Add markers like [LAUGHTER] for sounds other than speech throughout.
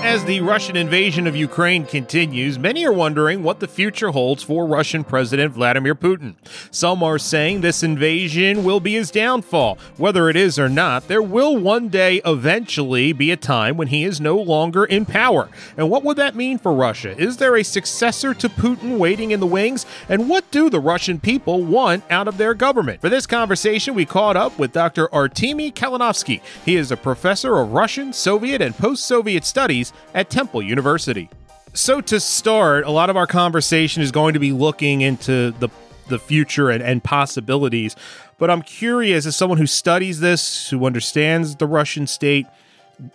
As the Russian invasion of Ukraine continues, many are wondering what the future holds for Russian President Vladimir Putin. Some are saying this invasion will be his downfall. Whether it is or not, there will one day eventually be a time when he is no longer in power. And what would that mean for Russia? Is there a successor to Putin waiting in the wings? And what do the Russian people want out of their government? For this conversation, we caught up with Dr. Artemy Kalinovsky. He is a professor of Russian, Soviet, and post Soviet studies at Temple University. So, to start, a lot of our conversation is going to be looking into the the future and, and possibilities. But I'm curious, as someone who studies this, who understands the Russian state,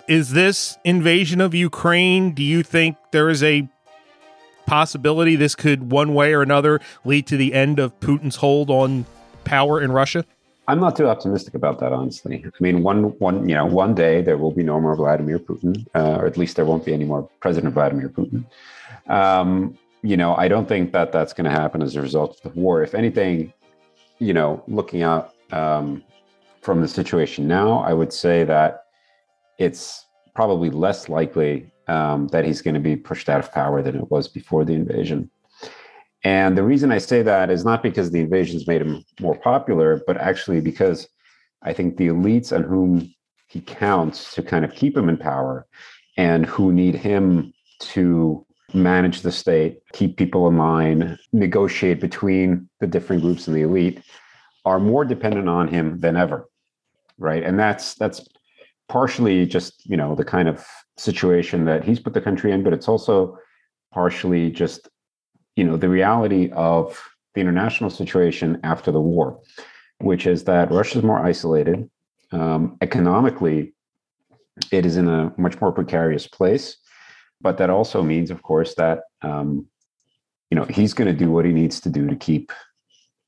is this invasion of Ukraine? Do you think there is a possibility this could, one way or another, lead to the end of Putin's hold on power in Russia? I'm not too optimistic about that, honestly. I mean, one one you know, one day there will be no more Vladimir Putin, uh, or at least there won't be any more President Vladimir Putin. Um, you know, I don't think that that's going to happen as a result of the war. If anything, you know, looking out um, from the situation now, I would say that it's probably less likely um, that he's going to be pushed out of power than it was before the invasion. And the reason I say that is not because the invasions made him more popular, but actually because I think the elites on whom he counts to kind of keep him in power and who need him to manage the state, keep people in line, negotiate between the different groups in the elite are more dependent on him than ever. Right. And that's that's partially just, you know, the kind of situation that he's put the country in, but it's also partially just you know the reality of the international situation after the war, which is that Russia is more isolated. Um, economically, it is in a much more precarious place, but that also means, of course, that um, you know he's going to do what he needs to do to keep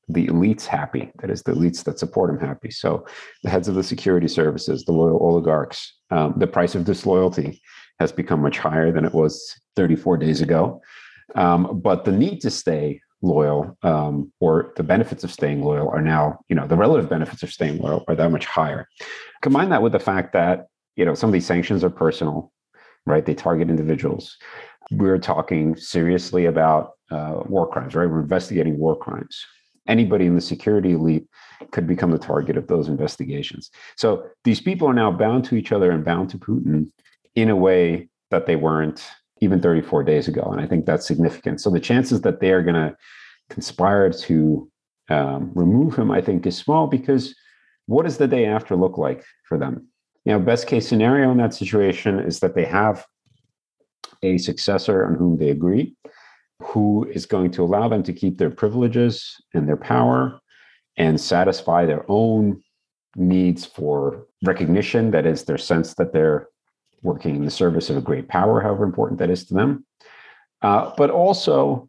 the elites happy. That is, the elites that support him happy. So, the heads of the security services, the loyal oligarchs, um, the price of disloyalty has become much higher than it was 34 days ago. Um, but the need to stay loyal um, or the benefits of staying loyal are now, you know, the relative benefits of staying loyal are that much higher. Combine that with the fact that, you know, some of these sanctions are personal, right? They target individuals. We're talking seriously about uh, war crimes, right? We're investigating war crimes. Anybody in the security elite could become the target of those investigations. So these people are now bound to each other and bound to Putin in a way that they weren't even 34 days ago. And I think that's significant. So the chances that they are going to conspire to um, remove him, I think, is small because what does the day after look like for them? You know, best case scenario in that situation is that they have a successor on whom they agree, who is going to allow them to keep their privileges and their power and satisfy their own needs for recognition. That is, their sense that they're working in the service of a great power, however important that is to them, uh, but also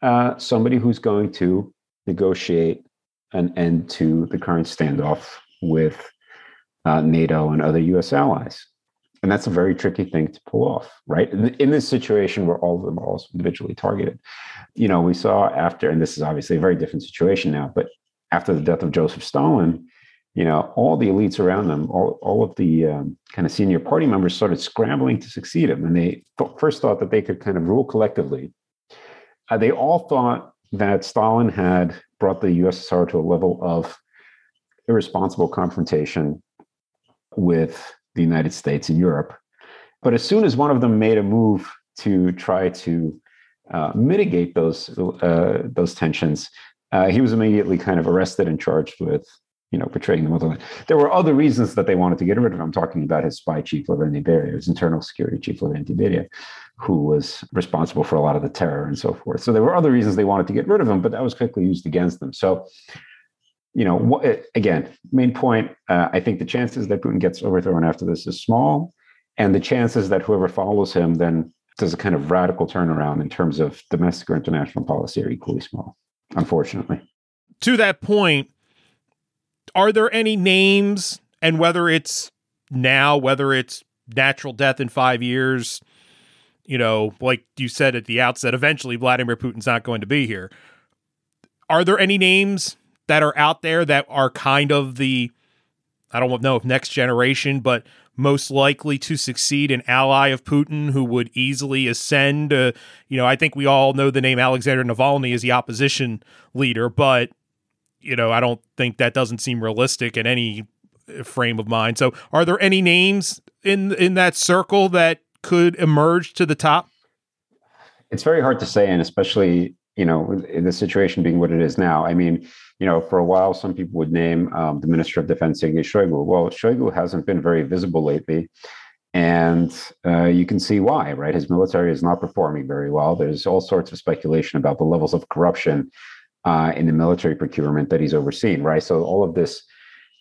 uh, somebody who's going to negotiate an end to the current standoff with uh, NATO and other US allies. And that's a very tricky thing to pull off, right? In, in, this situation where all of them are also individually targeted. You know, we saw after, and this is obviously a very different situation now, but after the death of Joseph Stalin, you know, all the elites around them, all, all of the um, kind of senior party members started scrambling to succeed him. And they th- first thought that they could kind of rule collectively. Uh, they all thought that Stalin had brought the USSR to a level of irresponsible confrontation with the United States and Europe. But as soon as one of them made a move to try to uh, mitigate those uh, those tensions, uh, he was immediately kind of arrested and charged with you know, betraying the motherland. There were other reasons that they wanted to get rid of him. I'm talking about his spy chief, Lavrentiy Beria, his internal security chief, Lavrentiy Beria, who was responsible for a lot of the terror and so forth. So there were other reasons they wanted to get rid of him, but that was quickly used against them. So, you know, again, main point, uh, I think the chances that Putin gets overthrown after this is small. And the chances that whoever follows him then does a kind of radical turnaround in terms of domestic or international policy are equally small, unfortunately. To that point, are there any names, and whether it's now, whether it's natural death in five years, you know, like you said at the outset, eventually Vladimir Putin's not going to be here. Are there any names that are out there that are kind of the, I don't know if next generation, but most likely to succeed an ally of Putin who would easily ascend? Uh, you know, I think we all know the name Alexander Navalny as the opposition leader, but, you know, I don't think that doesn't seem realistic in any frame of mind. So, are there any names in in that circle that could emerge to the top? It's very hard to say, and especially you know the situation being what it is now. I mean, you know, for a while, some people would name um, the Minister of Defense Sergei Shoigu. Well, Shoigu hasn't been very visible lately. And uh, you can see why, right? His military is not performing very well. There's all sorts of speculation about the levels of corruption uh, in the military procurement that he's overseen, right? So all of this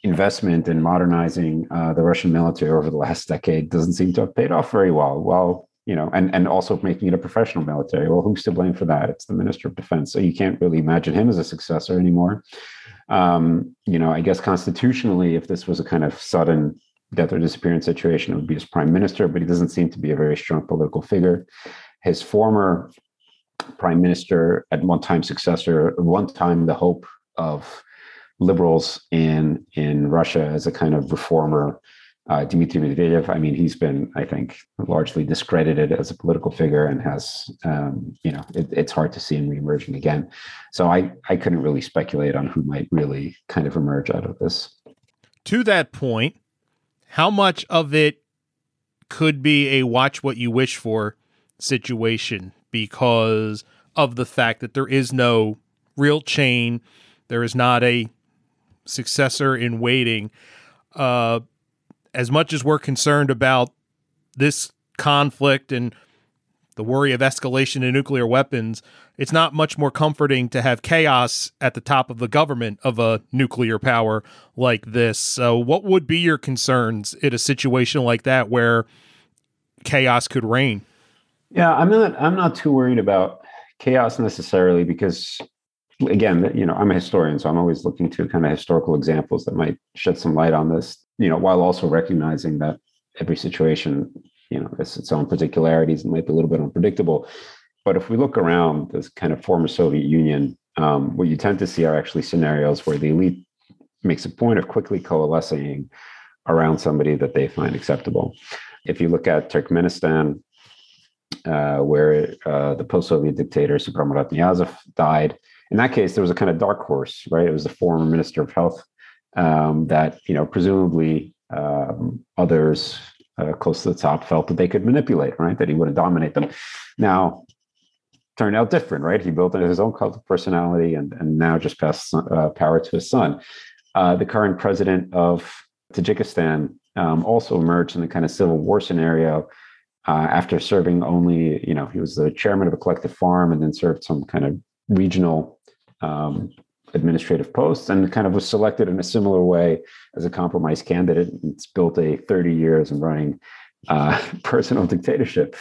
investment in modernizing uh, the Russian military over the last decade doesn't seem to have paid off very well. Well, you know, and and also making it a professional military. Well, who's to blame for that? It's the Minister of Defense. So you can't really imagine him as a successor anymore. Um, you know, I guess constitutionally, if this was a kind of sudden death or disappearance situation, it would be as prime minister. But he doesn't seem to be a very strong political figure. His former prime minister, at one time successor, one time the hope of liberals in in Russia as a kind of reformer. Uh, Dmitry Medvedev, I mean, he's been, I think, largely discredited as a political figure and has, um, you know, it, it's hard to see him reemerging again. So I, I couldn't really speculate on who might really kind of emerge out of this. To that point, how much of it could be a watch what you wish for situation because of the fact that there is no real chain, there is not a successor in waiting. Uh, as much as we're concerned about this conflict and the worry of escalation in nuclear weapons, it's not much more comforting to have chaos at the top of the government of a nuclear power like this. So, what would be your concerns in a situation like that where chaos could reign? Yeah, I'm not. I'm not too worried about chaos necessarily because again, you know, I'm a historian, so I'm always looking to kind of historical examples that might shed some light on this, you know, while also recognizing that every situation, you know, has its own particularities and might be a little bit unpredictable. But if we look around this kind of former Soviet Union, um, what you tend to see are actually scenarios where the elite makes a point of quickly coalescing around somebody that they find acceptable. If you look at Turkmenistan, uh, where uh, the post-Soviet dictator Saparmurat Niyazov died, in that case, there was a kind of dark horse, right? It was the former minister of health um, that, you know, presumably um, others uh, close to the top felt that they could manipulate, right? That he wouldn't dominate them. Now, turned out different, right? He built his own cult of personality and, and now just passed uh, power to his son. Uh, the current president of Tajikistan um, also emerged in the kind of civil war scenario uh, after serving only, you know, he was the chairman of a collective farm and then served some kind of regional um, administrative posts and kind of was selected in a similar way as a compromise candidate. It's built a 30 years and running uh, [LAUGHS] personal dictatorship,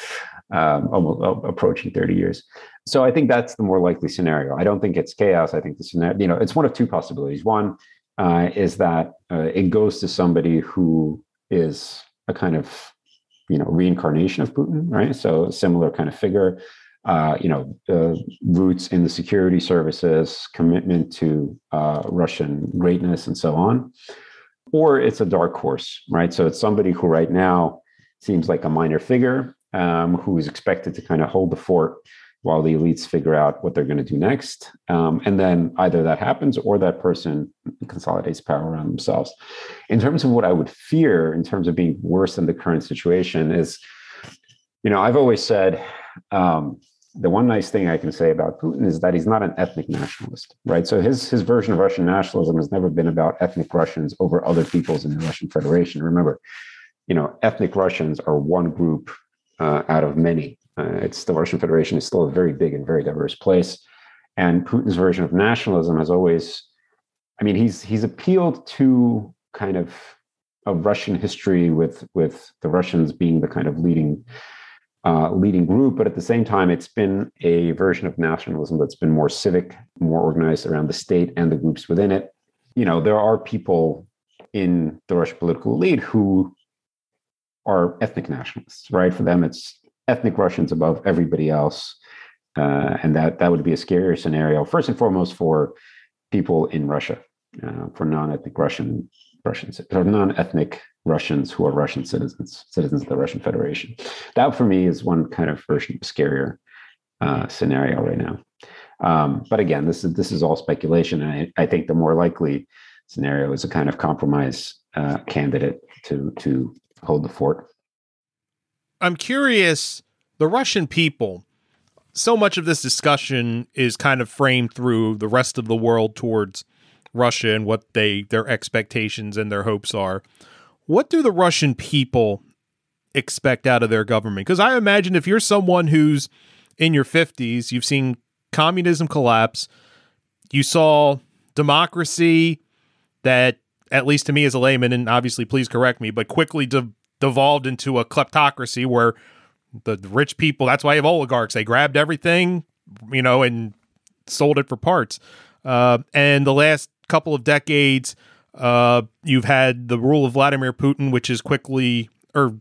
um, almost uh, approaching 30 years. So I think that's the more likely scenario. I don't think it's chaos. I think the scenario, you know, it's one of two possibilities. One uh, is that uh, it goes to somebody who is a kind of, you know, reincarnation of Putin, right? So similar kind of figure uh, you know, uh, roots in the security services, commitment to uh, Russian greatness, and so on. Or it's a dark horse, right? So it's somebody who right now seems like a minor figure um, who is expected to kind of hold the fort while the elites figure out what they're going to do next. Um, and then either that happens or that person consolidates power around themselves. In terms of what I would fear, in terms of being worse than the current situation, is, you know, I've always said, um, the one nice thing I can say about Putin is that he's not an ethnic nationalist, right? So his his version of Russian nationalism has never been about ethnic Russians over other peoples in the Russian Federation. Remember, you know, ethnic Russians are one group uh, out of many. Uh, it's the Russian Federation is still a very big and very diverse place, and Putin's version of nationalism has always, I mean, he's he's appealed to kind of a Russian history with with the Russians being the kind of leading uh, leading group, but at the same time, it's been a version of nationalism that's been more civic, more organized around the state and the groups within it. you know, there are people in the Russian political elite who are ethnic nationalists, right? For them, it's ethnic Russians above everybody else. Uh, and that that would be a scarier scenario, first and foremost, for people in Russia, uh, for non-ethnic Russian Russians or non-ethnic Russians who are Russian citizens, citizens of the Russian Federation. That for me is one kind of version scarier uh, scenario right now. Um, but again, this is this is all speculation. And I, I, think the more likely scenario is a kind of compromise uh, candidate to to hold the fort. I'm curious. The Russian people. So much of this discussion is kind of framed through the rest of the world towards Russia and what they their expectations and their hopes are. What do the Russian people expect out of their government? Because I imagine if you're someone who's in your 50s, you've seen communism collapse, you saw democracy that, at least to me as a layman, and obviously please correct me, but quickly de- devolved into a kleptocracy where the rich people, that's why you have oligarchs, they grabbed everything, you know, and sold it for parts. Uh, and the last couple of decades, uh, you've had the rule of Vladimir Putin, which is quickly or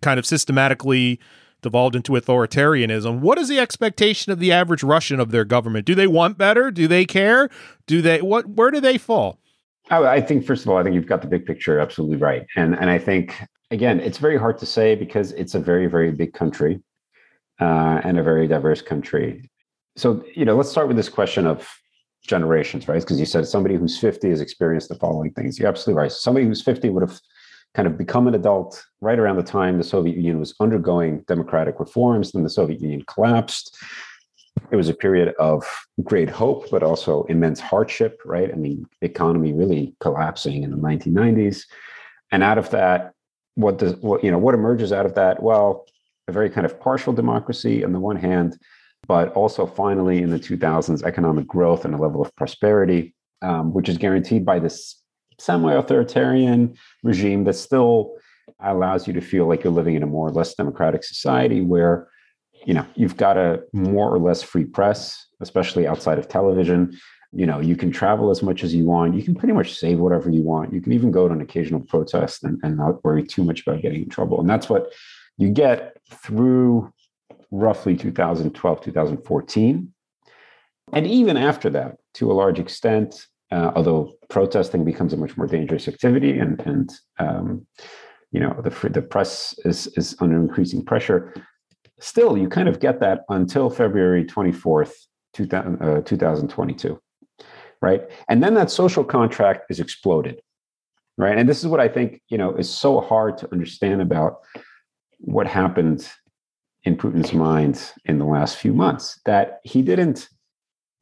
kind of systematically devolved into authoritarianism. What is the expectation of the average Russian of their government? Do they want better? Do they care? Do they what? Where do they fall? I think first of all, I think you've got the big picture absolutely right, and and I think again, it's very hard to say because it's a very very big country uh, and a very diverse country. So you know, let's start with this question of generations, right? Because you said somebody who's 50 has experienced the following things. You're absolutely right. Somebody who's 50 would have kind of become an adult right around the time the Soviet Union was undergoing democratic reforms, then the Soviet Union collapsed. It was a period of great hope, but also immense hardship, right? I mean, economy really collapsing in the 1990s. And out of that, what does what you know what emerges out of that? Well, a very kind of partial democracy on the one hand, but also finally in the 2000s, economic growth and a level of prosperity, um, which is guaranteed by this semi-authoritarian regime that still allows you to feel like you're living in a more or less democratic society where you know you've got a more or less free press especially outside of television you know you can travel as much as you want. You can pretty much save whatever you want. You can even go to an occasional protest and, and not worry too much about getting in trouble. And that's what you get through roughly 2012 2014 and even after that to a large extent uh, although protesting becomes a much more dangerous activity and and um, you know the the press is is under increasing pressure still you kind of get that until february 24th 2000, uh, 2022 right? And then that social contract is exploded right? And this is what i think you know is so hard to understand about what happened in putin's mind in the last few months that he didn't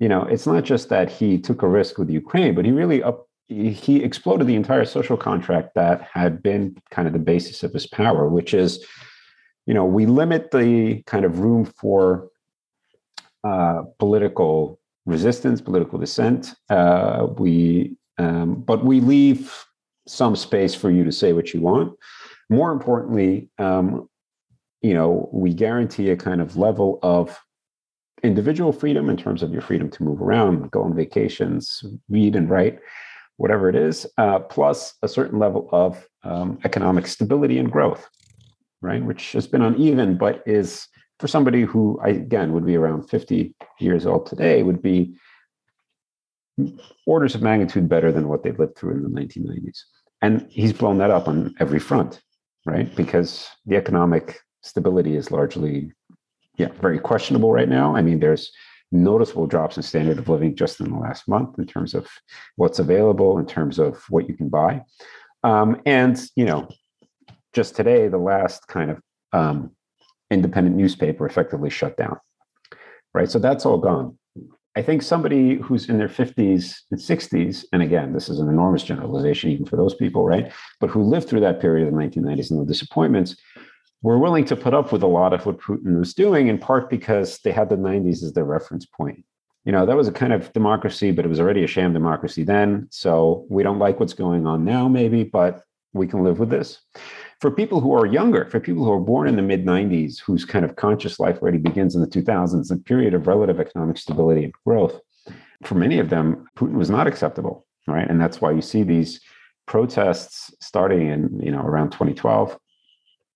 you know, it's not just that he took a risk with Ukraine, but he really up he exploded the entire social contract that had been kind of the basis of his power, which is, you know, we limit the kind of room for uh, political resistance, political dissent. Uh, we, um, but we leave some space for you to say what you want. More importantly, um, you know, we guarantee a kind of level of individual freedom in terms of your freedom to move around, go on vacations, read and write, whatever it is, uh, plus a certain level of um, economic stability and growth, right? Which has been uneven, but is for somebody who, I, again, would be around 50 years old today, would be orders of magnitude better than what they lived through in the 1990s. And he's blown that up on every front, right? Because the economic stability is largely yeah, very questionable right now. I mean, there's noticeable drops in standard of living just in the last month in terms of what's available, in terms of what you can buy. Um, and, you know, just today, the last kind of um, independent newspaper effectively shut down. Right. So that's all gone. I think somebody who's in their 50s and 60s, and again, this is an enormous generalization even for those people, right? But who lived through that period of the 1990s and the disappointments, were willing to put up with a lot of what Putin was doing, in part because they had the 90s as their reference point. You know, that was a kind of democracy, but it was already a sham democracy then. So we don't like what's going on now, maybe, but we can live with this. For people who are younger, for people who are born in the mid 90s, whose kind of conscious life already begins in the 2000s, a period of relative economic stability and growth, for many of them, Putin was not acceptable. right? And that's why you see these protests starting in you know around 2012,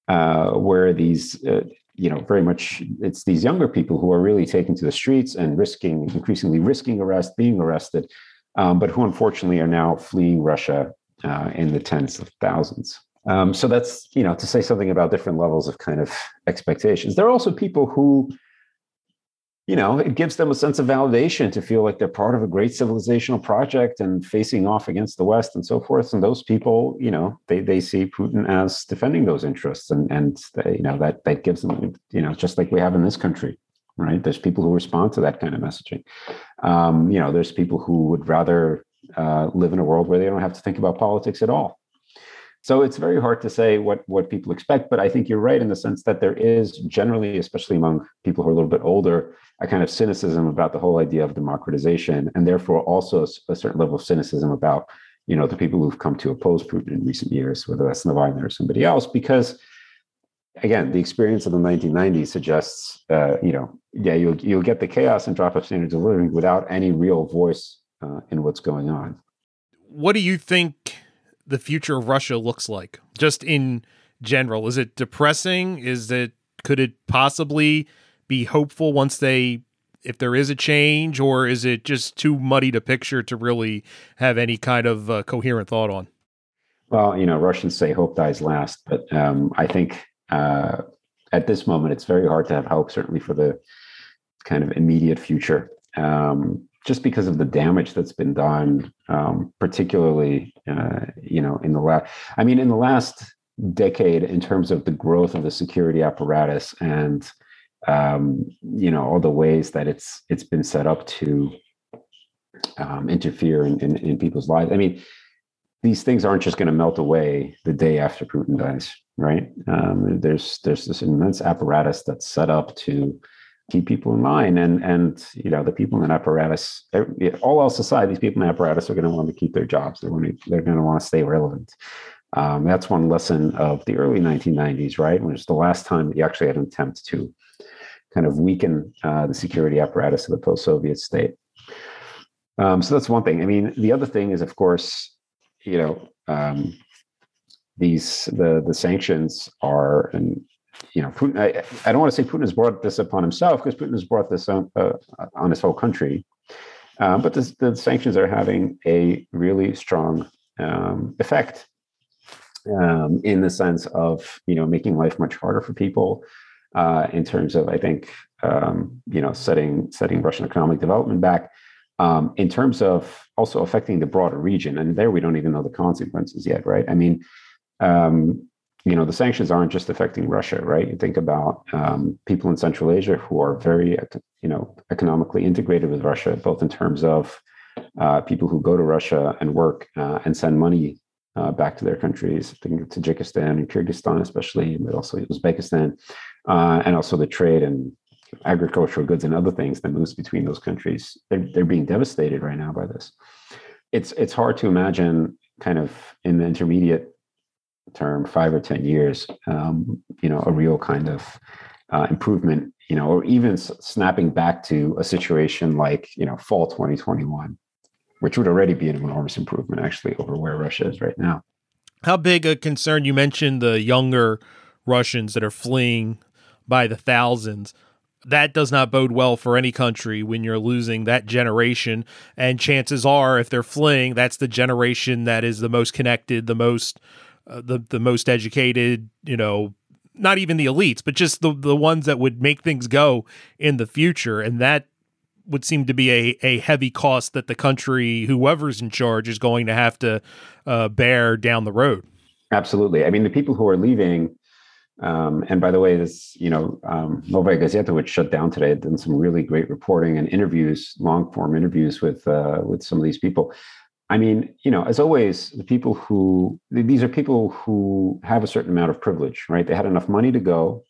uh, where these uh, you know very much it's these younger people who are really taking to the streets and risking increasingly risking arrest, being arrested, um, but who unfortunately are now fleeing Russia uh, in the tens of thousands. Um, so that's you know to say something about different levels of kind of expectations. There are also people who you know, it gives them a sense of validation to feel like they're part of a great civilizational project and facing off against the West and so forth. And those people, you know, they they see Putin as defending those interests, and and they, you know that that gives them, you know, just like we have in this country, right? There's people who respond to that kind of messaging. Um, you know, there's people who would rather uh, live in a world where they don't have to think about politics at all. So it's very hard to say what what people expect, but I think you're right in the sense that there is generally, especially among people who are a little bit older, a kind of cynicism about the whole idea of democratization, and therefore also a certain level of cynicism about you know the people who've come to oppose Putin in recent years, whether that's Navalny or somebody else, because again, the experience of the 1990s suggests, uh, you know, yeah, you'll you'll get the chaos and drop of standards of living without any real voice uh, in what's going on. What do you think? The future of Russia looks like, just in general. Is it depressing? Is it could it possibly be hopeful once they if there is a change, or is it just too muddy to picture to really have any kind of uh, coherent thought on? Well, you know, Russians say hope dies last, but um, I think uh, at this moment it's very hard to have hope, certainly for the kind of immediate future. Um, just because of the damage that's been done, um, particularly, uh, you know, in the last, I mean, in the last decade, in terms of the growth of the security apparatus and, um, you know, all the ways that it's it's been set up to um, interfere in, in, in people's lives. I mean, these things aren't just going to melt away the day after Putin dies, right? Um, there's there's this immense apparatus that's set up to keep people in line and and you know the people in apparatus all else aside these people in apparatus are going to want to keep their jobs. They're going to they're going to want to stay relevant. Um, that's one lesson of the early 1990s right? When it's the last time you actually had an attempt to kind of weaken uh, the security apparatus of the post-soviet state. Um, so that's one thing. I mean the other thing is of course you know um, these the the sanctions are and you know, Putin, I, I, don't want to say Putin has brought this upon himself because Putin has brought this on, uh, on his whole country. Um, but this, the sanctions are having a really strong um, effect um, in the sense of you know making life much harder for people uh, in terms of I think um, you know setting setting Russian economic development back. Um, in terms of also affecting the broader region, and there we don't even know the consequences yet, right? I mean, um, you know the sanctions aren't just affecting Russia, right? You think about um, people in Central Asia who are very, you know, economically integrated with Russia, both in terms of uh, people who go to Russia and work uh, and send money uh, back to their countries. Think of Tajikistan and Kyrgyzstan, especially, but also Uzbekistan, uh, and also the trade and agricultural goods and other things that moves between those countries. They're they're being devastated right now by this. It's it's hard to imagine kind of in the intermediate term, five or ten years, um, you know, a real kind of uh, improvement, you know, or even s- snapping back to a situation like you know fall 2021, which would already be an enormous improvement actually over where Russia is right now. How big a concern? You mentioned the younger Russians that are fleeing by the thousands that does not bode well for any country when you're losing that generation. And chances are, if they're fleeing, that's the generation that is the most connected, the most uh, the the most educated, you know, not even the elites, but just the the ones that would make things go in the future, and that would seem to be a, a heavy cost that the country, whoever's in charge, is going to have to uh, bear down the road. Absolutely. I mean, the people who are leaving, um, and by the way, this, you know, um, Novaya Gazeta, which shut down today, had done some really great reporting and interviews, long form interviews with uh, with some of these people. I mean, you know, as always, the people who these are people who have a certain amount of privilege, right? They had enough money to go,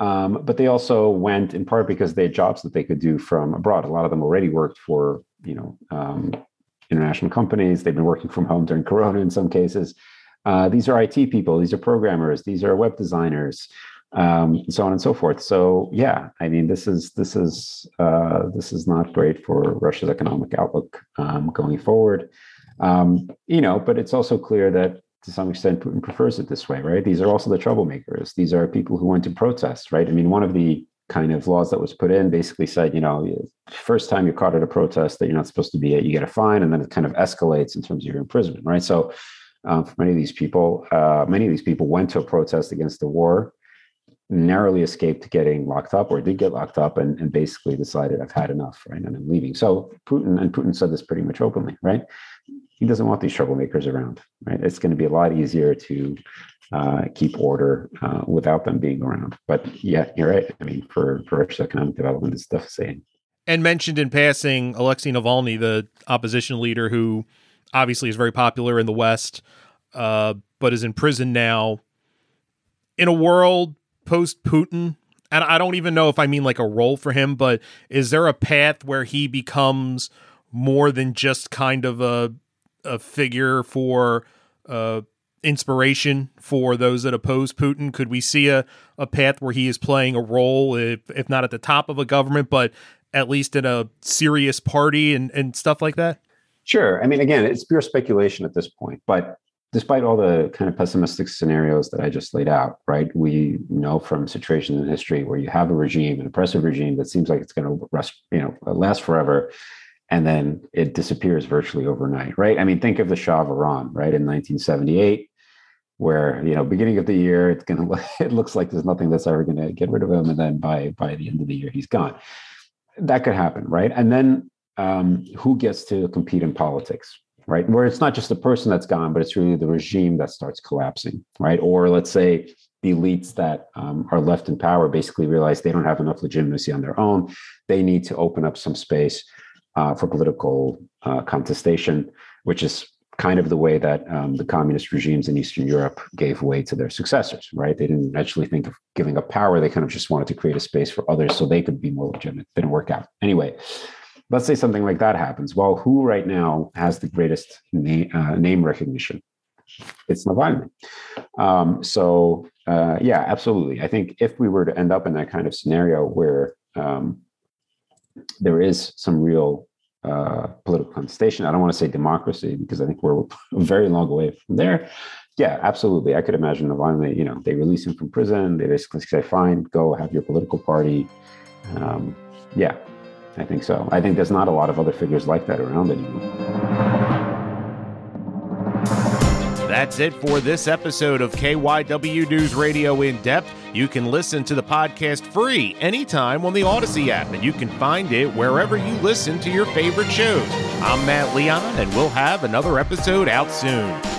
um, but they also went in part because they had jobs that they could do from abroad. A lot of them already worked for, you know, um, international companies. They've been working from home during [LAUGHS] Corona in some cases. Uh, these are IT people. These are programmers. These are web designers, um, so on and so forth. So, yeah, I mean, this is this is uh, this is not great for Russia's economic outlook um, going forward. Um, you know, but it's also clear that to some extent Putin prefers it this way, right? These are also the troublemakers. These are people who went to protest, right? I mean, one of the kind of laws that was put in basically said, you know, first time you're caught at a protest that you're not supposed to be at, you get a fine, and then it kind of escalates in terms of your imprisonment, right? So, um, for many of these people, uh, many of these people went to a protest against the war, narrowly escaped getting locked up, or did get locked up, and, and basically decided, I've had enough, right, and I'm leaving. So Putin and Putin said this pretty much openly, right? He doesn't want these troublemakers around, right? It's going to be a lot easier to uh, keep order uh, without them being around. But yeah, you're right. I mean, for for Russia's economic development, it's devastating. And mentioned in passing, Alexei Navalny, the opposition leader, who obviously is very popular in the West, uh, but is in prison now. In a world post Putin, and I don't even know if I mean like a role for him, but is there a path where he becomes more than just kind of a a figure for uh, inspiration for those that oppose Putin? Could we see a, a path where he is playing a role, if, if not at the top of a government, but at least in a serious party and, and stuff like that? Sure. I mean, again, it's pure speculation at this point, but despite all the kind of pessimistic scenarios that I just laid out, right? We know from situations in history where you have a regime, an oppressive regime that seems like it's going to rest, you know, last forever, and then it disappears virtually overnight, right? I mean, think of the Shah of Iran, right, in 1978, where you know, beginning of the year, it's gonna [LAUGHS] it looks like there's nothing that's ever going to get rid of him, and then by by the end of the year, he's gone. That could happen, right? And then um, who gets to compete in politics, right? Where it's not just the person that's gone, but it's really the regime that starts collapsing, right? Or let's say the elites that um, are left in power basically realize they don't have enough legitimacy on their own. They need to open up some space uh, for political uh, contestation, which is kind of the way that um, the communist regimes in Eastern Europe gave way to their successors, right? They didn't actually think of giving up power. They kind of just wanted to create a space for others so they could be more legitimate. Didn't work out. Anyway, let's say something like that happens. Well, who right now has the greatest na- uh, name recognition? It's Navalny. Um, so, uh, yeah, absolutely. I think if we were to end up in that kind of scenario where um, there is some real uh, political contestation. I don't want to say democracy because I think we're [LAUGHS] a very long way from there. Yeah, absolutely. I could imagine Navalny, you know, they release him from prison. They basically say, fine, go have your political party. Um, yeah, I think so. I think there's not a lot of other figures like that around anymore. That's it for this episode of KYW News Radio In Depth. You can listen to the podcast free anytime on the Audacy app, and you can find it wherever you listen to your favorite shows. I'm Matt Leon, and we'll have another episode out soon.